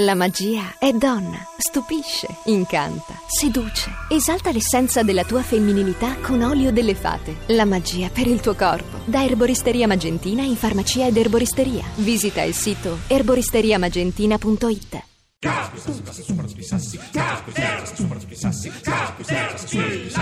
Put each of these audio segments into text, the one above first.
La magia è donna, stupisce, incanta, seduce, esalta l'essenza della tua femminilità con olio delle fate. La magia per il tuo corpo. Da Erboristeria Magentina in farmacia ed erboristeria. Visita il sito erboristeriamagentina.it. When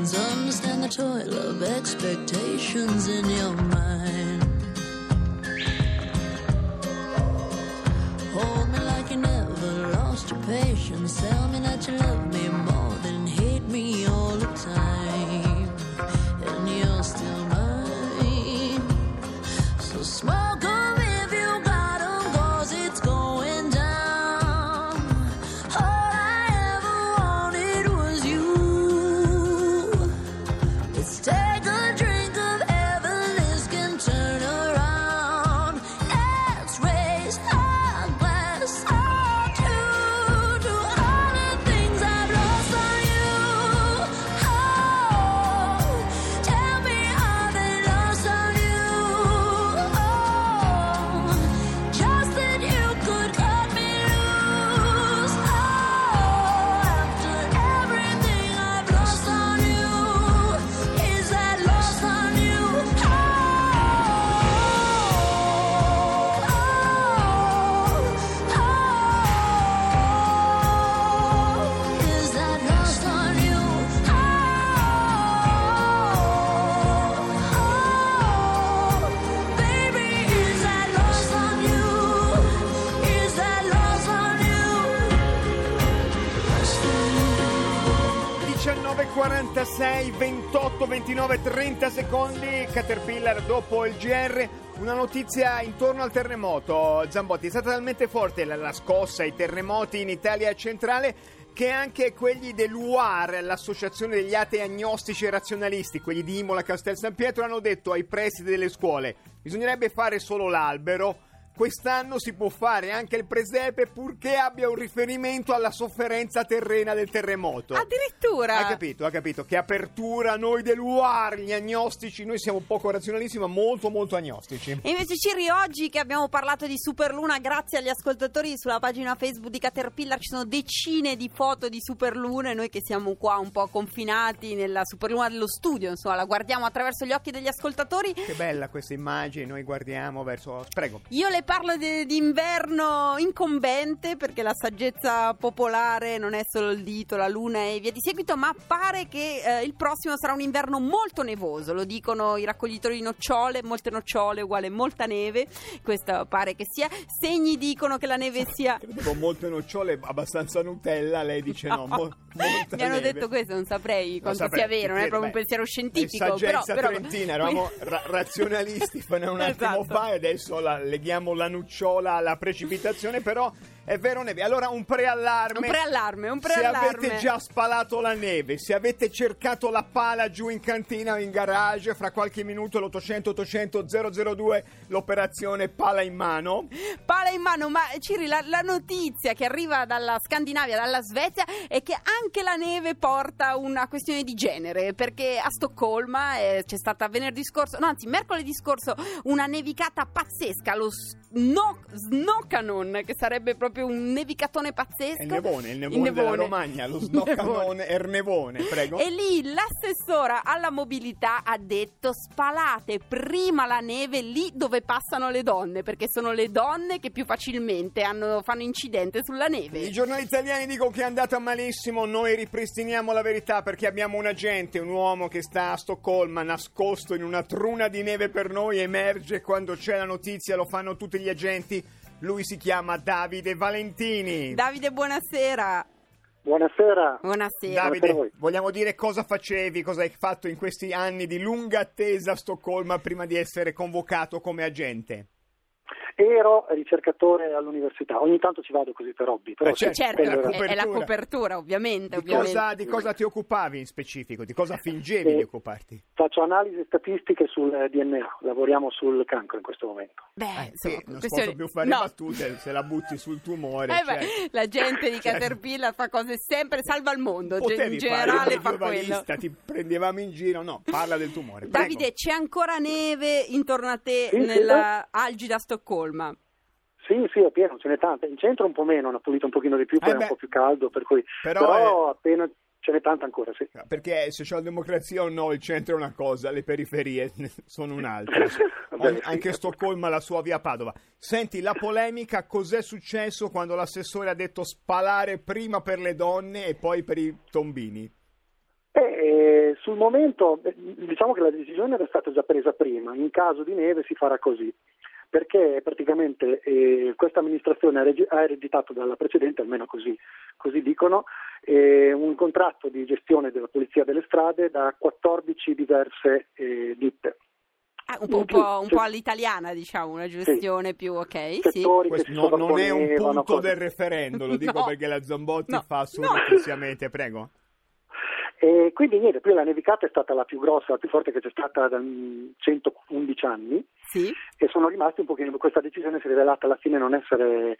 machinations, understand the toil of expectations in your mind. Hold me like you never lost your patience. Tell me that you love me 19.46, 28, 29, 30 secondi. Caterpillar dopo il GR. Una notizia intorno al terremoto. Zambotti, è stata talmente forte la, la scossa, i terremoti in Italia centrale che anche quelli dell'UAR, l'associazione degli atei agnostici e razionalisti, quelli di Imola Castel San Pietro, hanno detto ai presidi delle scuole bisognerebbe fare solo l'albero. Quest'anno si può fare anche il presepe purché abbia un riferimento alla sofferenza terrena del terremoto. Addirittura. Ha capito, ha capito. Che apertura noi dell'UAR, gli agnostici, noi siamo poco razionalisti ma molto molto agnostici. E invece Ciri, oggi che abbiamo parlato di Superluna, grazie agli ascoltatori sulla pagina Facebook di Caterpillar ci sono decine di foto di Superluna e noi che siamo qua un po' confinati nella Superluna dello studio, insomma, la guardiamo attraverso gli occhi degli ascoltatori. Che bella questa immagine, noi guardiamo verso... Prego. Io le parlo di, di inverno incombente perché la saggezza popolare non è solo il dito, la luna e via di seguito, ma pare che eh, il prossimo sarà un inverno molto nevoso, lo dicono i raccoglitori di nocciole, molte nocciole uguale molta neve, questo pare che sia. Segni dicono che la neve sia... Credevo molte nocciole, abbastanza Nutella, lei dice no, mo- molta Mi hanno neve. detto questo, non saprei quanto saprei, sia vero, non è beh, proprio un pensiero scientifico. Però, saggezza però- trentina, eravamo ra- razionalisti fino a un attimo Esatto. fa e adesso la- leghiamo la nucciola alla precipitazione, però È vero neve. Allora un preallarme. Un preallarme, un Se preallarme. avete già spalato la neve, se avete cercato la pala giù in cantina o in garage, fra qualche minuto l'800 800 002 l'operazione pala in mano. Pala in mano, ma Ciri, la, la notizia che arriva dalla Scandinavia, dalla Svezia, è che anche la neve porta una questione di genere, perché a Stoccolma eh, c'è stata venerdì scorso, no anzi mercoledì scorso, una nevicata pazzesca, lo Sno- Snowcanon, che sarebbe proprio un nevicatone pazzesco. Il nevone, il nevone, Il della nevone. Romagna, lo Il snoccanone, nevone. ernevone, prego. E lì l'assessora alla mobilità ha detto spalate prima la neve lì dove passano le donne, perché sono le donne che più facilmente hanno- fanno incidente sulla neve. I giornali italiani dicono che è andata malissimo, noi ripristiniamo la verità perché abbiamo un agente, un uomo che sta a Stoccolma nascosto in una truna di neve per noi, emerge quando c'è la notizia, lo fanno tutti gli agenti. Lui si chiama Davide Valentini. Davide, buonasera. Buonasera. Buonasera. Dav- Davide, voi. vogliamo dire cosa facevi, cosa hai fatto in questi anni di lunga attesa a Stoccolma prima di essere convocato come agente? Ero ricercatore all'università, ogni tanto ci vado così per hobby. Però Eh, sì, certo, certo, è la quello era- è, è la copertura. ovviamente. Di ovviamente. cosa, di cosa ti occupavi in specifico? Di cosa fingevi Eh, di occuparti? Faccio analisi statistiche sul DNA, lavoriamo sul cancro in questo momento. Beh, Eh, insomma, sì, non questioni- posso più fare no. battute se la butti sul tumore. Eh beh, cioè. la gente di Cioè, Caterpillar fa cose sempre, salva il mondo, ge- Potevi in generale fa quello. ti prendevamo in giro, no, parla del tumore. prego. Davide, c'è ancora neve intorno a te Sì, sì, nella algida Stoccolma? Sì, sì, è pieno, ce n'è tante. In centro un po' meno, hanno pulito un pochino di più, poi Eh è un po' più caldo, per cui... Però Però, è- appena ce n'è tanta ancora, sì. Perché socialdemocrazia o no, il centro è una cosa, le periferie sono un'altra. Sì. anche Stoccolma la sua via Padova. Senti, la polemica, cos'è successo quando l'assessore ha detto spalare prima per le donne e poi per i tombini? Eh, sul momento eh, diciamo che la decisione era stata già presa prima, in caso di neve si farà così, perché praticamente eh, questa amministrazione ha ereditato dalla precedente, almeno così, così dicono, eh, un contratto di gestione della Polizia delle Strade da 14 diverse eh, ditte. Ah, un, po', un, po', un po' all'italiana, diciamo, una gestione più ok, sì. settori che Questo si no- non è un punto cose- del referendo, lo dico No. perché la Zambotti No. fa No. surrettiziamente, prego. E quindi niente, poi la nevicata è stata la più grossa, la più forte che c'è stata da mm, 111 anni Sì. e sono rimasti un pochino, questa decisione si è rivelata alla fine non essere,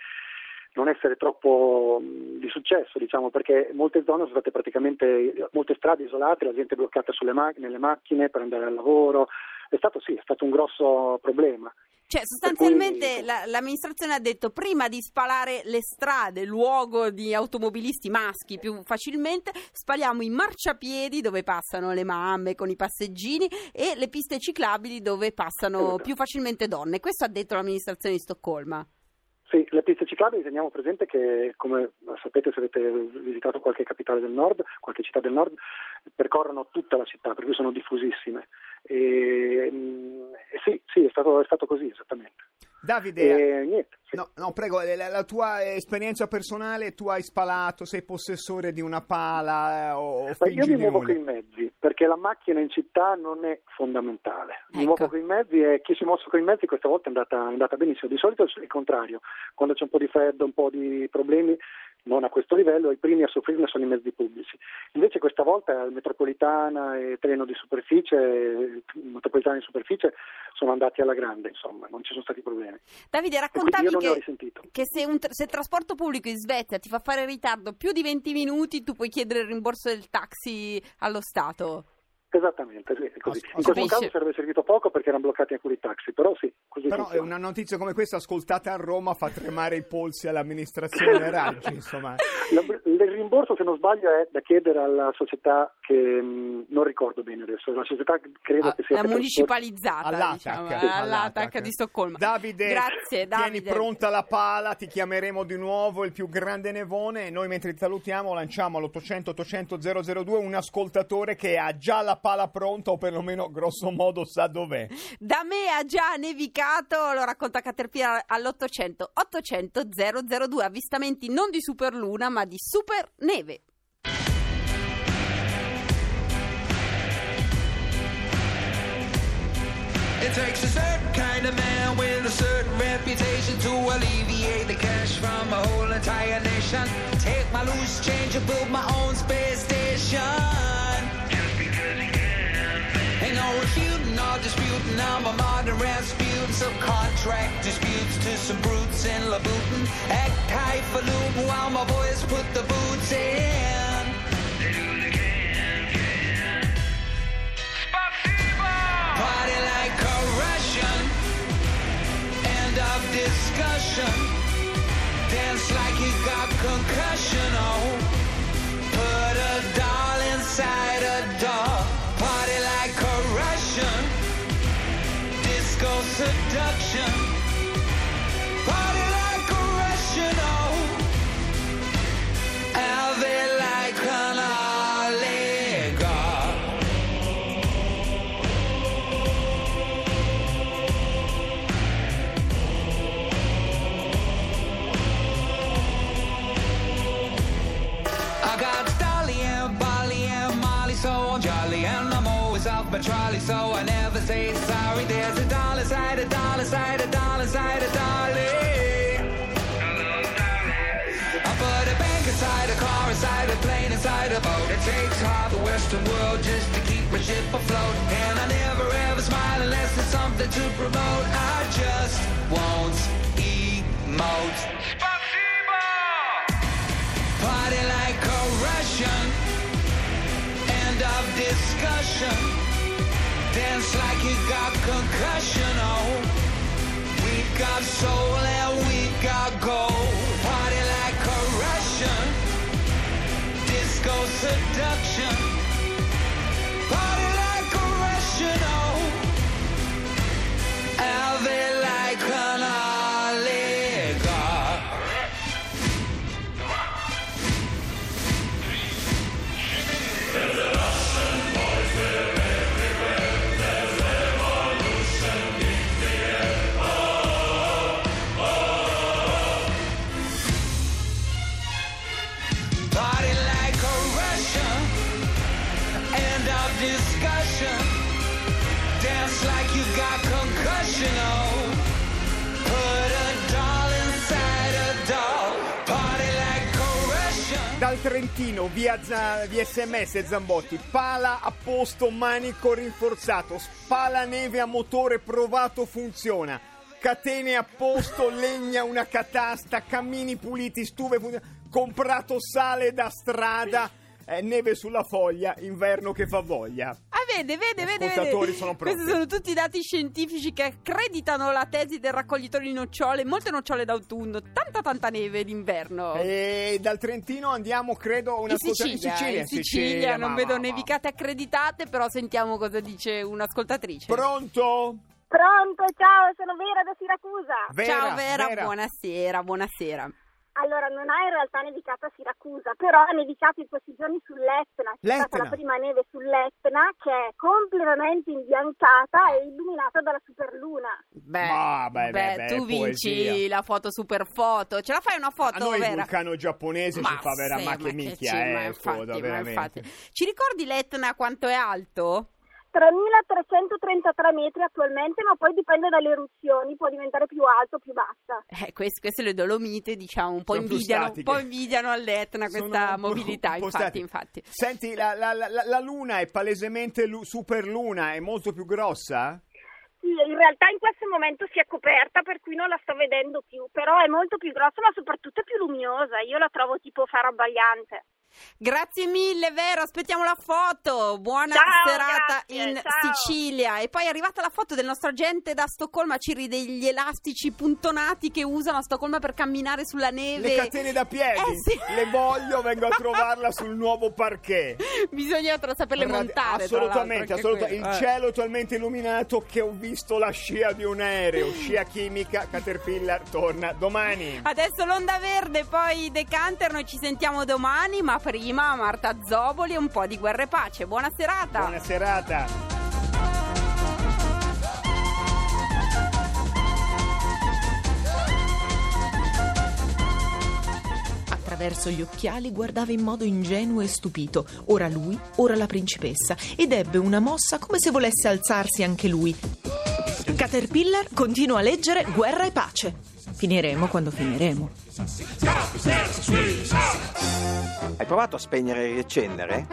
non essere troppo mh, di successo, diciamo, perché molte zone sono state praticamente, molte strade isolate, la gente bloccata sulle ma- nelle macchine per andare al lavoro, è stato sì, è stato un grosso problema. Cioè, sostanzialmente cui- la- l'amministrazione ha detto prima di spalare le strade, luogo di automobilisti maschi più facilmente, spaliamo i marciapiedi dove passano le mamme con i passeggini e le piste ciclabili dove passano Esatto. più facilmente donne. Questo ha detto l'amministrazione di Stoccolma. Sì, le piste ciclabili teniamo presente che, come sapete se avete visitato qualche capitale del nord, qualche città del nord, percorrono tutta la città, per cui sono diffusissime. E, mm, sì, sì, è stato, è stato così esattamente. Davide, E niente. sì. no, no, prego, la, la tua esperienza personale, tu hai spalato, sei possessore di una pala eh, o, Ma io mi muovo con i mezzi, perché la macchina in città non è fondamentale. Mi Ecco. muovo con i mezzi e chi si è mosso con i mezzi questa volta è andata, è andata benissimo. Di solito è il contrario, quando c'è un po' di freddo, un po' di problemi, non a questo livello, i primi a soffrirne sono i mezzi pubblici. Invece questa volta metropolitana e treno di superficie, metropolitana di superficie sono andati alla grande, insomma, non ci sono stati problemi. Davide, raccontavi ho che, che se, un se il trasporto pubblico in Svezia ti fa fare ritardo più di 20 minuti, tu puoi chiedere il rimborso del taxi allo Stato. Esattamente, sì, così. As- In questo caso sarebbe servito poco perché erano bloccati alcuni taxi, però sì, così Però funziona. una notizia come questa ascoltata a Roma fa tremare i polsi all'amministrazione Raggi, insomma. La- il rimborso, se non sbaglio, è da chiedere alla società che mh, non ricordo bene adesso. La società credo Ah, che sia La municipalizzata, All'ATAC, diciamo, sì, eh, all'ATAC di Stoccolma. Davide, Grazie, tieni Davide. pronta la pala, ti chiameremo di nuovo il più grande nevone e noi mentre ti salutiamo lanciamo all'800 800 002 un ascoltatore che ha già la pala pronta o perlomeno grosso modo sa dov'è. Da me ha già nevicato, lo racconta Caterpillar all'800 800 002. Avvistamenti non di superluna, ma di super neve. It takes a certain kind of man with a certain reputation to alleviate the cash from a hole in entire nation. Take my loose change and build my own space station. Disputing. I'm a modern Rasputin. Subcontract disputes to some brutes in Labutin. Act highfalutin while my boys put the boots in. The party like a Russian. End of discussion. Dance like you got concussion. Oh, put a doll inside a doll. Seduction. Party like a Russian. Oh, have like an oligarch. I got Dolly and Bolly and Molly, so I'm jolly. And I'm always off my trolley, so I never say sorry. There's a dollar side, a dollar side, a. I put a bank inside a car, inside a plane, inside a boat. It takes half the Western world just to keep my ship afloat. And I never ever smile unless there's something to promote. I just won't emote. Dance like you got concussion. Oh, we got soul and we got gold. Party like a Russian. Disco seduction. Got concussion. Oh, put a doll inside a doll. Party like a Russian. Dal Trentino, via, via sms Zambotti, pala a posto, manico rinforzato, spala neve a motore provato funziona, catene a posto, legna una catasta, cammini puliti, stuve funziona, comprato sale da strada, eh, neve sulla foglia, inverno che fa voglia. Vede, vede, vede, vede. sono pronti. Questi sono tutti dati scientifici che accreditano la tesi del raccoglitore di nocciole, molte nocciole d'autunno, tanta tanta neve d'inverno. E dal Trentino andiamo, credo, a una in Sicilia, Sicilia, in Sicilia, non ma- vedo ma- ma- nevicate accreditate, però sentiamo cosa dice un'ascoltatrice. Pronto? Pronto, ciao, sono Vera da Siracusa. Vera, Ciao Vera, Vera. buonasera, buonasera. Allora, non ha in realtà nevicato a Siracusa, però ha nevicato in questi giorni sull'Etna. C'è stata L'Etna. la prima neve sull'Etna che è completamente imbiancata e illuminata dalla superluna. Beh, Ma, beh, beh, beh, tu vinci poesia. la foto super foto. Ce la fai una A foto, noi il Vera? vulcano giapponese ci fa vera sì, ma che minchia ci- è ma il infatti, foto, ma veramente. infatti. Ci ricordi l'Etna quanto è alto? 3.333 metri attualmente, ma poi dipende dalle eruzioni, può diventare più alto o più bassa. Eh, queste, queste le Dolomiti, diciamo, un po' Sono invidiano, un po' invidiano all'Etna Sono questa po'- mobilità, un po' infatti, infatti. Senti, la, la- la- la- luna è palesemente lu- super luna, è molto più grossa? Sì, in realtà in questo momento si è coperta, per cui non la sto vedendo più, però è molto più grossa, ma soprattutto è più luminosa. Io la trovo tipo faro abbagliante. Grazie mille, Vero. Aspettiamo la foto. Buona Ciao, serata grazie, in ciao. Sicilia. E poi è arrivata la foto del nostro agente da Stoccolma. Ciri degli elastici puntonati che usano a Stoccolma per camminare sulla neve. Le catene da piedi, Eh, sì. le voglio, vengo a trovarla sul nuovo parquet. Bisogna tra saperle Radi- montare. Assolutamente, assolutamente. Il Eh. cielo è talmente illuminato che ho visto la scia di un aereo, scia chimica, Caterpillar torna domani. Adesso l'onda verde, poi Decanter. Noi ci sentiamo domani. Ma prima Marta Zoboli e un po' di guerra e pace. Buona serata. Buona serata. Attraverso gli occhiali guardava in modo ingenuo e stupito, ora lui, ora la principessa, ed ebbe una mossa come se volesse alzarsi anche lui. Caterpillar continua a leggere Guerra e pace. Finiremo quando finiremo. Hai provato a spegnere e riaccendere?